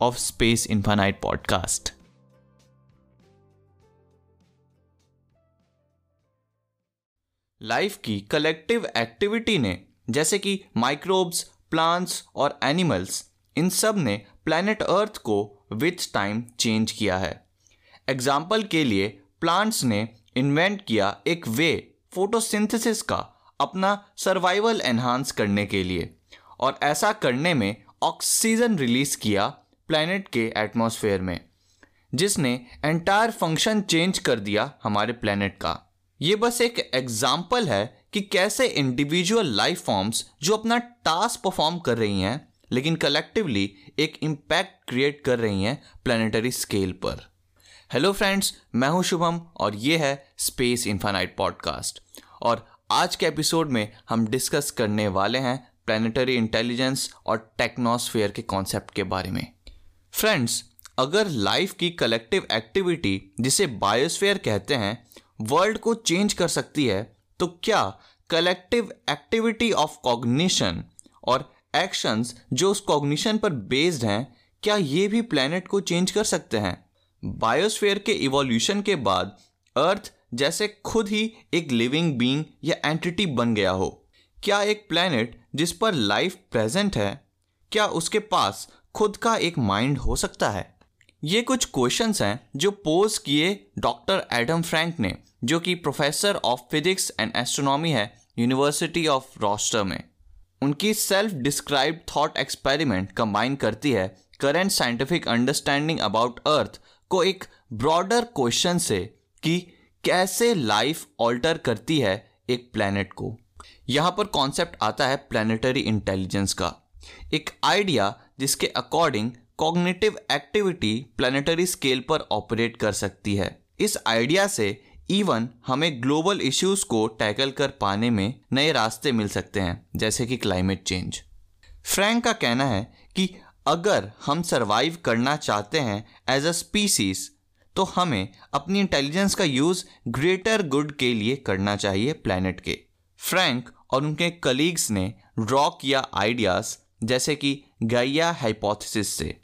of Space Infinite podcast life की collective activity ने, जैसे कि माइक्रोब्स प्लांट्स और एनिमल्स इन सबने प्लैनेट अर्थ को विथ टाइम चेंज किया है। एग्ज़ाम्पल के लिए प्लांट्स ने इन्वेंट किया एक वे फोटोसिंथेसिस का अपना सर्वाइवल एनहांस करने के लिए। और ऐसा करने में ऑक्सीजन रिलीज़ किया प्लैनेट के एटमॉस्फेयर में, जिसने एंटायर फ़ंक्शन चेंज कर दिया हमारे प्लैनेट का। ये बस एक एग्ज़ाम्पल है कि कैसे इंडिविजुअल लाइफ फॉर्म्स जो अपना टास्क परफॉर्म कर रही हैं, लेकिन कलेक्टिवली एक इम्पैक्ट क्रिएट कर रही हैं प्लानिटरी स्केल पर। हेलो फ्रेंड्स मैं हूँ शुभम और ये है स्पेस इन्फानाइट पॉडकास्ट और आज के एपिसोड में हम डिस्कस करने वाले हैं प्लानिटरी इंटेलिजेंस और टेक्नोस्फेयर के कॉन्सेप्ट के बारे में। फ्रेंड्स अगर लाइफ की कलेक्टिव एक्टिविटी जिसे बायोस्फेयर कहते हैं वर्ल्ड को चेंज कर सकती है तो क्या कलेक्टिव एक्टिविटी ऑफ़ कॉग्निशन और एक्शंस जो उस कॉग्निशन पर बेस्ड हैं, क्या ये भी प्लेनेट को चेंज कर सकते हैं? बायोस्फेयर के इवोल्यूशन के बाद अर्थ जैसे खुद ही एक लिविंग बीइंग या एंटिटी बन गया हो। क्या एक प्लेनेट जिस पर लाइफ प्रेजेंट है, क्या उसके पास खुद का एक माइंड हो सकता है। ये कुछ क्वेश्चंस हैं जो पोज किए डॉक्टर एडम फ्रैंक ने, जो कि professor of physics and astronomy है, यूनिवर्सिटी ऑफ़ रॉस्टर में। उनकी self described thought experiment combine करती है current scientific understanding about Earth को एक ब्रॉडर क्वेश्चन से कि कैसे लाइफ ऑल्टर करती है एक प्लैनेट को। यहाँ पर कॉन्सेप्ट आता है प्लानिटरी इंटेलिजेंस का। एक आइडिया जिसके according cognitive activity planetary scale पर ऑपरेट कर सकती है। इस आइडिया से इवन हमें ग्लोबल इश्यूज़ को टैकल कर पाने में नए रास्ते मिल सकते हैं, जैसे कि क्लाइमेट चेंज फ्रैंक का कहना है कि अगर हम सरवाइव करना चाहते हैं एज अ स्पीसीज तो हमें अपनी इंटेलिजेंस का यूज़ ग्रेटर गुड के लिए करना चाहिए प्लानट के। फ्रैंक और उनके कलीग्स ने ड्रॉ किया आइडियाज़ जैसे कि गाइया हाइपोथेसिस से,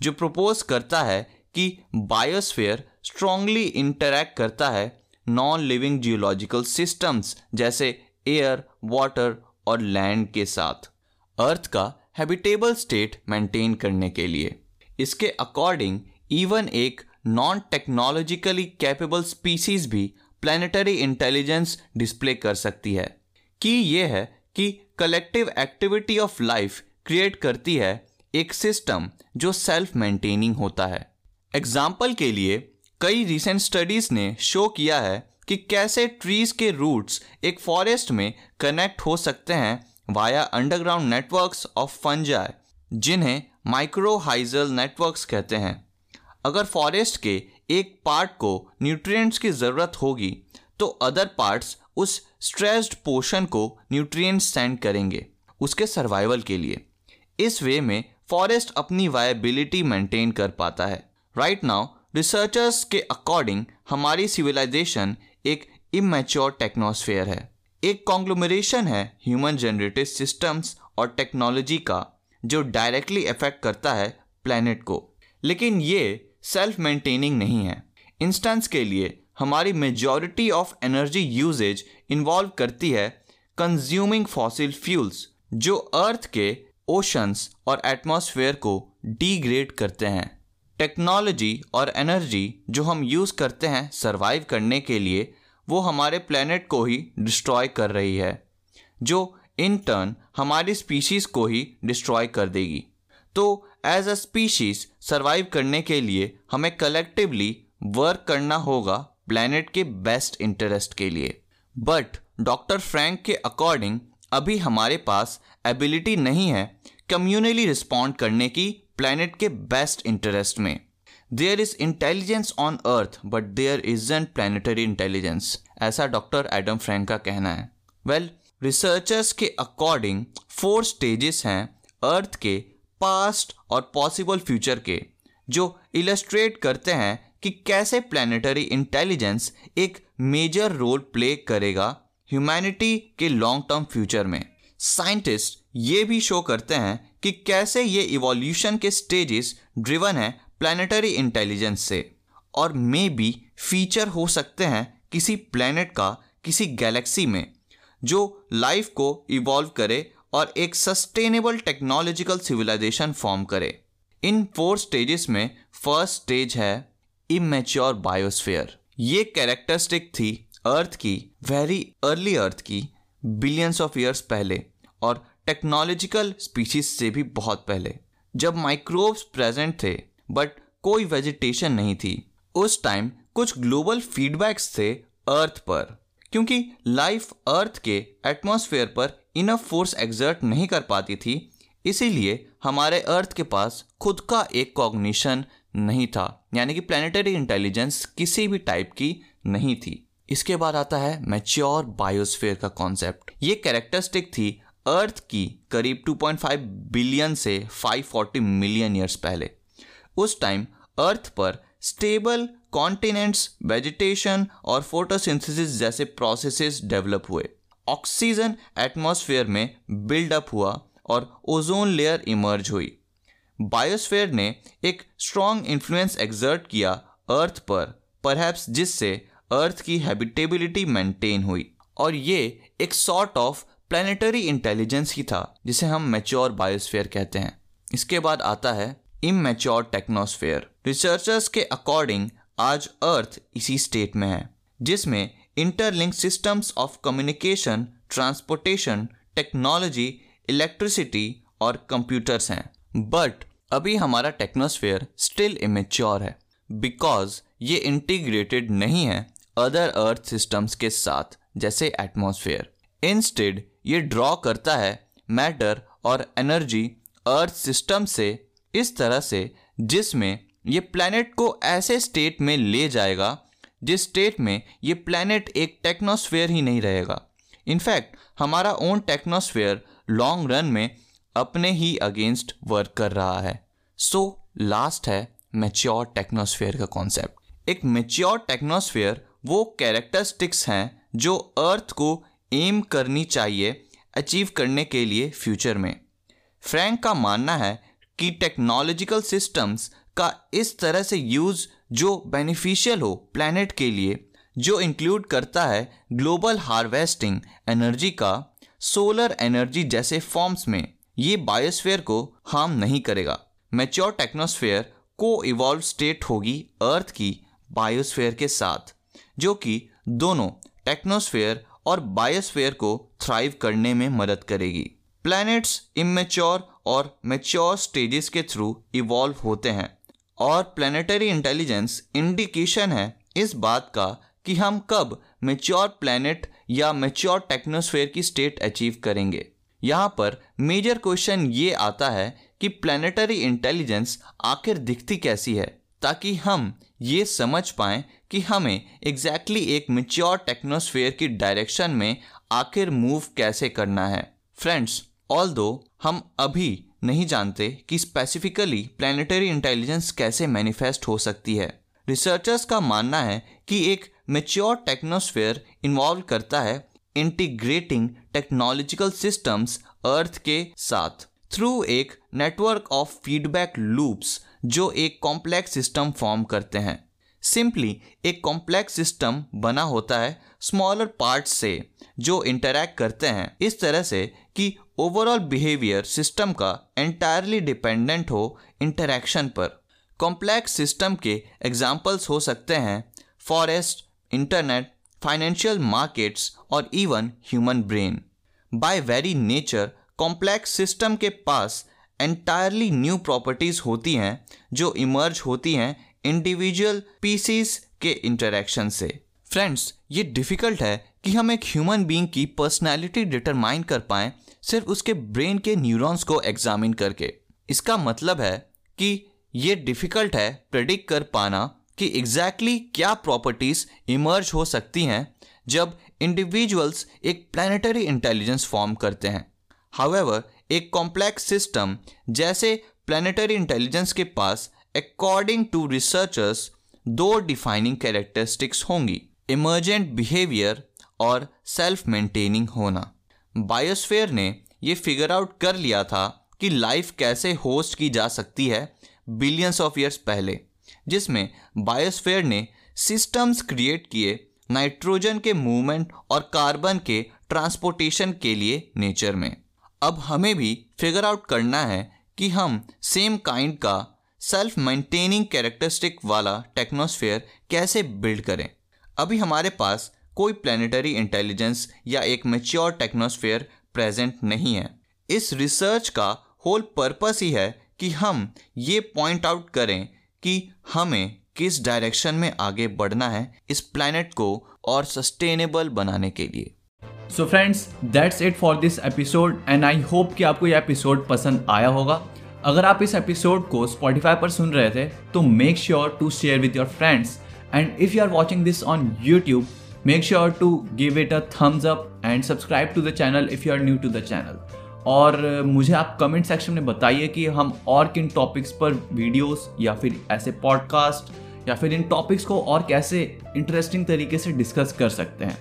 जो प्रपोज करता है कि बायोस्फेयर स्ट्रांगली इंटरैक्ट करता है नॉन लिविंग जियोलॉजिकल सिस्टम्स जैसे एयर वाटर और लैंड के साथ अर्थ का हैबिटेबल स्टेट मेंटेन करने के लिए। इसके अकॉर्डिंग इवन एक नॉन टेक्नोलॉजिकली कैपेबल स्पीसीज भी प्लानिटरी इंटेलिजेंस डिस्प्ले कर सकती है, कि यह है कि collective activity of life create करती है एक सिस्टम जो सेल्फ मेंटेनिंग होता है। एग्ज़ाम्पल के लिए, कई रिसेंट स्टडीज़ ने शो किया है कि कैसे ट्रीज के रूट्स एक फॉरेस्ट में कनेक्ट हो सकते हैं via underground networks of fungi जिन्हें माइक्रोहाइजल नेटवर्क्स कहते हैं। अगर फॉरेस्ट के एक पार्ट को न्यूट्रिएंट्स की ज़रूरत होगी तो अदर पार्ट्स उस स्ट्रेस्ड पोर्शन को न्यूट्रिएंट्स सेंड करेंगे, उसके सर्वाइवल के लिए। इस वे में फॉरेस्ट अपनी वायबिलिटी मेंटेन कर पाता है। राइट नाउ रिसर्चर्स के अकॉर्डिंग हमारी सिविलाइजेशन एक इमेच्योर टेक्नोस्फेयर है। एक कॉन्ग्लोमरेशन है ह्यूमन जनरेटेड सिस्टम्स और टेक्नोलॉजी का, जो डायरेक्टली अफेक्ट करता है प्लैनेट को। लेकिन ये सेल्फ मेंटेनिंग नहीं है। इंस्टेंस के लिए, हमारी majority of energy usage involve करती है कंज्यूमिंग फॉसिल फ्यूल्स जो अर्थ के ओशंस और एटमॉस्फेयर को डीग्रेड करते हैं। टेक्नोलॉजी और एनर्जी जो हम यूज़ करते हैं सरवाइव करने के लिए, वो हमारे प्लेनेट को ही डिस्ट्रॉय कर रही है, जो इन टर्न हमारी स्पीशीज़ को ही डिस्ट्रॉय कर देगी। तो एज अ स्पीशीज सर्वाइव करने के लिए हमें कलेक्टिवली वर्क करना होगा प्लैनेट के बेस्ट इंटरेस्ट के लिए। बट डॉक्टर फ्रैंक के अकॉर्डिंग अभी हमारे पास एबिलिटी नहीं है कम्युनली रिस्पॉन्ड करने की प्लैनेट के बेस्ट इंटरेस्ट में। There is intelligence on Earth but there is an planetary intelligence ऐसा डॉक्टर एडम फ्रैंक का कहना है। वेल well, रिसर्चर्स के अकॉर्डिंग फोर स्टेजेस हैं अर्थ के पास्ट और पॉसिबल फ्यूचर के जो इलस्ट्रेट करते हैं कि कैसे प्लानिटरी इंटेलिजेंस एक मेजर रोल प्ले करेगा ह्यूमैनिटी के लॉन्ग टर्म फ्यूचर में। साइंटिस्ट ये भी शो करते हैं कि कैसे ये इवोल्यूशन के स्टेजेस ड्रिवन है प्लानिटरी इंटेलिजेंस से। और मे बी फीचर हो सकते हैं किसी प्लैनेट का, किसी गैलेक्सी में, जो लाइफ को इवॉल्व करे और एक सस्टेनेबल टेक्नोलॉजिकल सिविलाइजेशन फॉर्म करे। इन फोर स्टेजेस में फ़र्स्ट स्टेज है इमेच्योर बायोस्फेयर ये कैरेक्टरिस्टिक थी अर्थ की वेरी अर्ली अर्थ की बिलियंस ऑफ़ ईयर्स पहले और टेक्नोलॉजिकल स्पीशीज से भी बहुत पहले। जब माइक्रोब्स प्रेजेंट थे बट कोई वेजिटेशन नहीं थी, उस टाइम कुछ ग्लोबल फीडबैक्स थे अर्थ पर। क्योंकि लाइफ अर्थ के एटमॉस्फेयर पर इनफ फोर्स एग्जर्ट नहीं कर पाती थी, इसीलिए हमारे अर्थ के पास खुद का एक कॉग्निशन नहीं था। यानी कि प्लानिटरी इंटेलिजेंस किसी भी टाइप की नहीं थी। इसके बाद आता है मैच्योर बायोस्फेयर का कॉन्सेप्ट ये कैरेक्टरिस्टिक थी अर्थ की करीब 2.5 बिलियन से 540 मिलियन ईयर्स पहले. उस टाइम अर्थ पर स्टेबल कॉन्टिनेंट्स वेजिटेशन और फोटोसिंथेसिस जैसे प्रोसेसेस डेवलप हुए. ऑक्सीजन एटमॉस्फेयर में बिल्डअप हुआ और ओजोन लेयर इमर्ज हुई. बायोस्फेयर ने एक स्ट्रॉन्ग इन्फ्लुएंस एग्जर्ट किया अर्थ पर परहैप्स जिससे अर्थ की हैबिटेबिलिटी मेंटेन हुई। और ये एक सॉर्ट ऑफ़ प्लानिटरी इंटेलिजेंस ही था, जिसे हम मेच्योर बायोस्फेयर कहते हैं। इसके बाद आता है इमेच्योर टेक्नोस्फेयर रिसर्चर्स के अकॉर्डिंग आज अर्थ इसी स्टेट में है, जिसमें interlink systems of communication transportation technology electricity और कंप्यूटर्स हैं। बट अभी हमारा टेक्नोस्फेयर स्टिल इमेच्योर है बिकॉज़ ये इंटीग्रेटेड नहीं है। अदर अर्थ सिस्टम्स के साथ जैसे एटमॉस्फेयर इंस्टेड ये ड्रॉ करता है मैटर और एनर्जी अर्थ सिस्टम से इस तरह से जिसमें ये प्लैनेट को ऐसे स्टेट में ले जाएगा जिस स्टेट में ये प्लैनेट एक टेक्नोस्फेयर ही नहीं रहेगा. इनफैक्ट हमारा ओन टेक्नोस्फेयर लॉन्ग रन में अपने ही अगेंस्ट वर्क कर रहा है. सो so, लास्ट है मेच्योर टेक्नोस्फेयर का कॉन्सेप्ट एक मेच्योर टेक्नोस्फेयर वो कैरेक्टरिस्टिक्स हैं जो अर्थ को एम करनी चाहिए अचीव करने के लिए फ्यूचर में। फ्रैंक का मानना है कि टेक्नोलॉजिकल सिस्टम्स का इस तरह से यूज़ जो बेनिफिशियल हो प्लैनेट के लिए, जो इंक्लूड करता है ग्लोबल हार्वेस्टिंग एनर्जी का सोलर एनर्जी जैसे फॉर्म्स में, ये बायोस्फेयर को हार्म नहीं करेगा। मेच्योर टेक्नोस्फेयर को इवॉल्व स्टेट होगी अर्थ की बायोस्फेयर के साथ। जो कि दोनों टेक्नोस्फेयर और बायोस्फेयर को थ्राइव करने में मदद करेगी। प्लैनेट्स इमेच्योर और मेच्योर स्टेजेस के थ्रू इवॉल्व होते हैं और प्लानिटरी इंटेलिजेंस इंडिकेशन है इस बात का कि हम कब मेच्योर प्लैनेट या मेच्योर टेक्नोस्फेयर की स्टेट अचीव करेंगे। यहाँ पर मेजर क्वेश्चन ये आता है कि प्लानिटरी इंटेलिजेंस आखिर दिखती कैसी है ताकि हम ये समझ पाएँ कि हमें एग्जैक्टली exactly एक मिच्योर टेक्नोस्फेयर की डायरेक्शन में आखिर मूव कैसे करना है। फ्रेंड्स ऑल दो हम अभी नहीं जानते कि स्पेसिफिकली प्लानिटरी इंटेलिजेंस कैसे मैनिफेस्ट हो सकती है रिसर्चर्स का मानना है कि एक मेच्योर टेक्नोस्फेयर इन्वॉल्व करता है इंटीग्रेटिंग टेक्नोलॉजिकल सिस्टम्स अर्थ के साथ थ्रू एक नेटवर्क ऑफ़ फीडबैक लूप्स जो एक कॉम्प्लेक्स सिस्टम फॉर्म करते हैं। सिंपली एक कॉम्प्लेक्स सिस्टम बना होता है स्मॉलर पार्ट्स से, जो इंटरैक्ट करते हैं। इस तरह से कि ओवरऑल बिहेवियर सिस्टम का एंटायरली डिपेंडेंट हो इंटरैक्शन पर। कॉम्प्लेक्स सिस्टम के एग्जाम्पल्स हो सकते हैं फॉरेस्ट इंटरनेट फाइनेंशियल मार्केट्स और even human brain by very nature complex system के पास एंटायरली न्यू प्रॉपर्टीज़ होती हैं, जो इमर्ज होती हैं इंडिविजुअल पीसीस के इंटरेक्शन से। फ्रेंड्स ये डिफ़िकल्ट है कि हम एक ह्यूमन बीइंग की पर्सनैलिटी डिटरमाइन कर पाएँ सिर्फ़ उसके ब्रेन के न्यूरॉन्स को एग्जामिन करके। इसका मतलब है कि ये डिफ़िकल्ट है प्रेडिक्ट कर पाना कि एग्जैक्टली exactly क्या प्रॉपर्टीज़ इमर्ज हो सकती हैं जब इंडिविजुअल्स एक प्लानिटरी इंटेलिजेंस फॉर्म करते हैं। हाउएवर एक कॉम्प्लेक्स सिस्टम जैसे प्लानिटरी इंटेलिजेंस के पास अकॉर्डिंग टू रिसर्चर्स दो डिफाइनिंग कैरेक्टरिस्टिक्स होंगी इमर्जेंट बिहेवियर और सेल्फ मेंटेनिंग होना। बायोस्फेयर ने ये फिगर आउट कर लिया था कि लाइफ कैसे होस्ट की जा सकती है बिलियंस ऑफ़ ईयर्स पहले, जिसमें बायोस्फेयर ने सिस्टम्स क्रिएट किए नाइट्रोजन के मूवमेंट और कार्बन के ट्रांसपोर्टेशन के लिए नेचर में। अब हमें भी फिगर आउट करना है कि हम सेम काइंड का सेल्फ मेंटेनिंग कैरेक्टरिस्टिक वाला टेक्नोस्फेयर कैसे बिल्ड करें? अभी हमारे पास कोई प्लानिटरी इंटेलिजेंस या एक मेच्योर टेक्नोस्फेयर प्रेजेंट नहीं है। इस रिसर्च का होल पर्पस ही है कि हम ये पॉइंट आउट करें कि हमें किस डायरेक्शन में आगे बढ़ना है इस प्लैनेट को और सस्टेनेबल बनाने के लिए। So friends that's it for this episode and I hope कि आपको यह एपिसोड पसंद आया होगा। अगर आप इस एपिसोड को स्पॉटिफाई पर सुन रहे थे तो make sure to share with your friends and if you are watching this on YouTube make sure to give it a thumbs up and subscribe to the channel if you are new to the channel और मुझे आप comment section में बताइए कि हम और किन topics पर वीडियोस या फिर ऐसे पॉडकास्ट या फिर इन टॉपिक्स को और कैसे इंटरेस्टिंग तरीके से डिस्कस कर सकते हैं.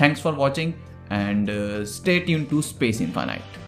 Thanks for watching and stay tune to Space Infinite